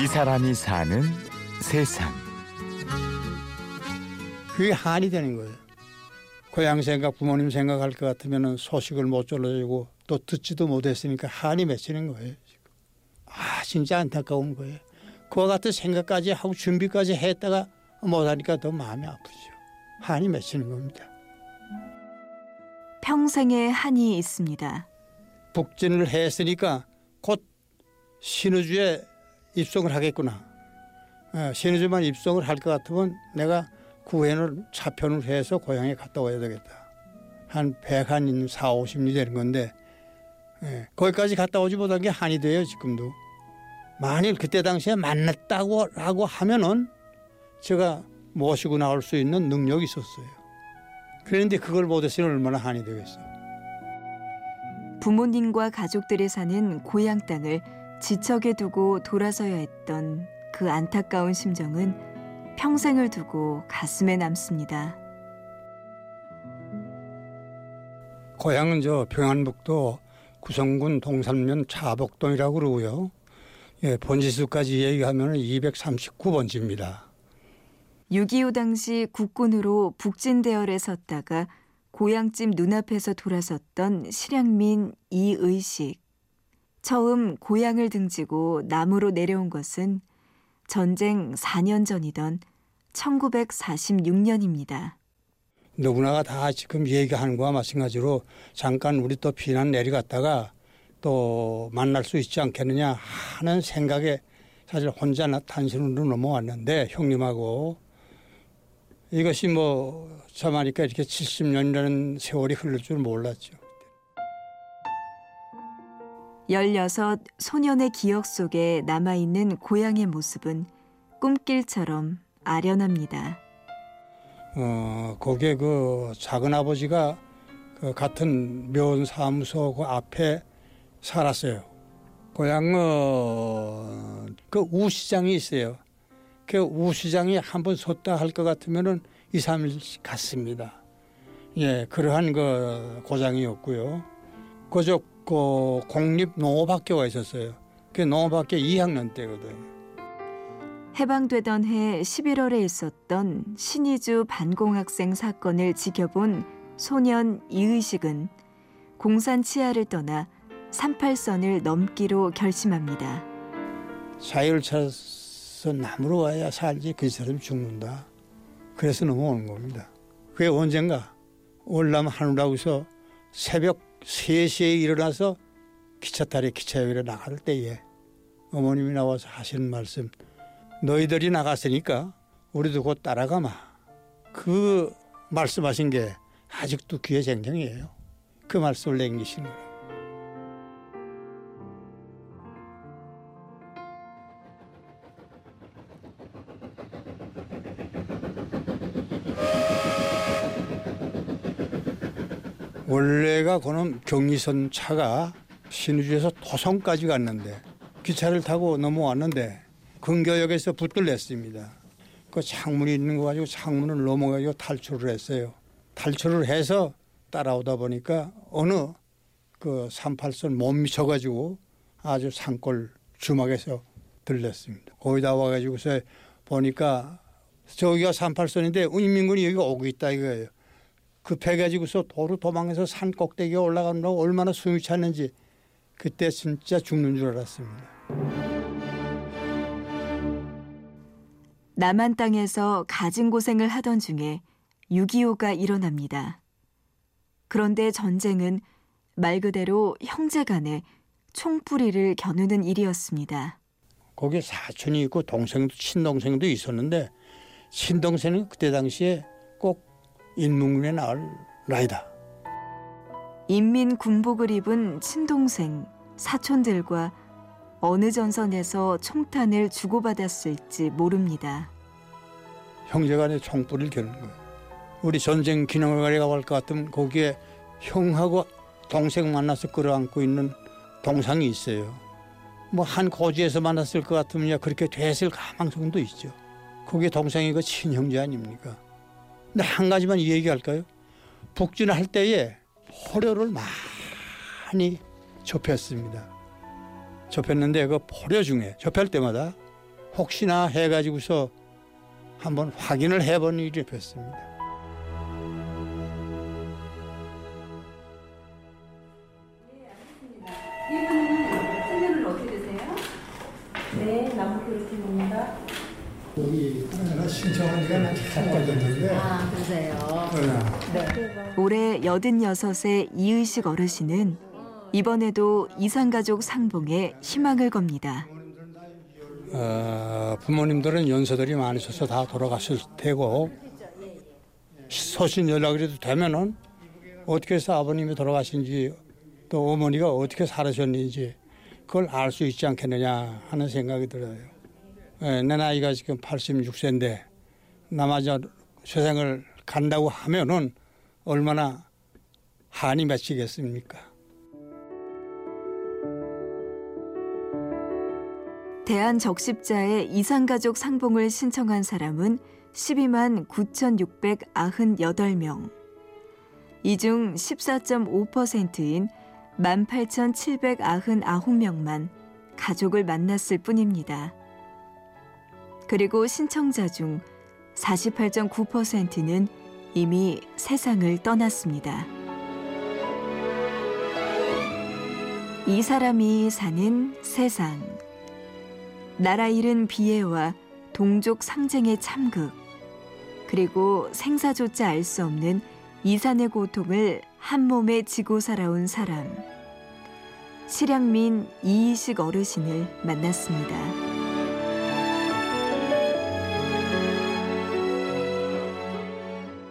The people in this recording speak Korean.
이 사람이 사는 세상. 그게 한이 되는 거예요. 고향 생각, 부모님 생각할 것 같으면 소식을 못 전해주고 또 듣지도 못했으니까 한이 맺히는 거예요. 아 진짜 안타까운 거예요. 그와 같은 생각까지 하고 준비까지 했다가 못하니까 더 마음이 아프죠. 한이 맺히는 겁니다. 평생의 한이 있습니다. 북진을 했으니까 곧 신우주에 입성을 하겠구나. 어, 신우주만 입성을 할 것 같으면 내가 구해을 차편을 해서 고향에 갔다 와야 되겠다. 한 100 한 4, 50리 되는 건데 예, 거기까지 갔다 오지 못한 게 한이 돼요 지금도. 만일 그때 당시에 만났다고 라고 하면은 제가 모시고 나올 수 있는 능력이 있었어요. 그런데 그걸 못했으면 얼마나 한이 되겠어요. 부모님과 가족들이 사는 고향 땅을 지척에 두고 돌아서야 했던 그 안타까운 심정은 평생을 두고 가슴에 남습니다. 고향은 저 평안북도 구성군 동산면 차복동이라고 그러고요. 예, 번지수까지 얘기하면 239번지입니다. 6.25 당시 국군으로 북진대열에 섰다가 고향집 눈앞에서 돌아섰던 실향민 이의식. 처음 고향을 등지고 남으로 내려온 것은 전쟁 4년 전이던 1946년입니다. 누구나가 다 지금 얘기하는 거와 마찬가지로 잠깐 우리 또 피난 내려갔다가 또 만날 수 있지 않겠느냐 하는 생각에 사실 혼자 탄신으로 넘어왔는데 형님하고 이것이 뭐 저마니까 이렇게 70년이라는 세월이 흐를 줄 몰랐죠. 16 소년의 기억 속에 남아있는 고향의 모습은 꿈길처럼 아련합니다. 어, 거기에 그 작은 아버지가 그 같은 면사무소 그 앞에 살았어요. 고향 어, 그 우시장이 있어요. 그 우시장이 한 번 섰다 할 것 같으면은 2, 3일 갔습니다. 예, 그러한 그 고장이었고요. 그저 그 공립 농업학교가 있었어요. 그 농업학교 2학년 때거든요. 해방되던 해 11월에 있었던 신의주 반공학생 사건을 지켜본 소년 이의식은 공산 치하를 떠나 38선을 넘기로 결심합니다. 자유를 찾아서 남으로 와야 살지 그 사람이 죽는다. 그래서 넘어오는 겁니다. 그게 언젠가 월남 하느라고서 새벽 3시에 일어나서 기차 타래 기차역에 나갈 때에 어머님이 나와서 하시는 말씀 너희들이 나갔으니까 우리도 곧 따라가마. 그 말씀하신 게 아직도 귀에 쟁쟁이에요. 그 말씀을 남기신 거예요. 원래가 그는 경리선 차가 신우주에서 도성까지 갔는데 기차를 타고 넘어왔는데 근교역에서 붙들 냈습니다. 그 창문이 있는 거 가지고 창문을 넘어가지고 탈출을 했어요. 탈출을 해서 따라오다 보니까 어느 그 38선 못 미쳐가지고 아주 산골 주막에서 들렸습니다. 거기다 와가지고서 보니까 저기가 38선인데 인민군이 여기 오고 있다 이거예요. 급해가지고서 도로 도망해서 산 꼭대기에 올라가느라고 얼마나 숨이 찼는지 그때 진짜 죽는 줄 알았습니다. 남한 땅에서 가진 고생을 하던 중에 6.25가 일어납니다. 그런데 전쟁은 말 그대로 형제 간에 총뿌리를 겨누는 일이었습니다. 거기 사촌이 있고 동생도 친동생도 있었는데 친동생은 그때 당시에 꼭 인문군에 나올 나이다. 인민 군복을 입은 친동생, 사촌들과 어느 전선에서 총탄을 주고받았을지 모릅니다. 형제간에 총불을 겨는 거예요. 우리 전쟁 기념관에 가볼 것 같으면 거기에 형하고 동생 만나서 끌어안고 있는 동상이 있어요. 뭐 한 고지에서 만났을 것 같으면 그렇게 됐을 가망성도 있죠. 그게 동생이 그 친형제 아닙니까? 근데 한 가지만 얘기할까요? 북진할 때에 포료를 많이 접했습니다. 접했는데 그 포료 중에 접할 때마다 혹시나 해가지고서 한번 확인을 해본 일이 됐습니다. 이분은 생년을 어떻게 되세요? 네, 나무 교수입니다. 여기 하나 신청한 지가 한달 됐는데 아, 그러세요. 네. 올해 86의 이의식 어르신은 이번에도 이산가족 상봉에 희망을 겁니다. 어, 부모님들은 연세들이 많으셔서 다 돌아갔을 테고 소신 연락이라도 되면은 어떻게 해서 아버님이 돌아가신지 또 어머니가 어떻게 살으셨는지 그걸 알 수 있지 않겠느냐 하는 생각이 들어요. 예, 내 나이가 지금 86세인데 나마저 세상을 간다고 하면은 얼마나 한이 맺히겠습니까? 대한적십자의 이산가족 상봉을 신청한 사람은 12만 9,698명. 이 중 14.5%인 18,799명만 가족을 만났을 뿐입니다. 그리고 신청자 중 48.9%는 이미 세상을 떠났습니다. 이 사람이 사는 세상. 나라 잃은 비애와 동족 상쟁의 참극, 그리고 생사조차 알 수 없는 이산의 고통을 한 몸에 지고 살아온 사람. 실향민 이이식 어르신을 만났습니다.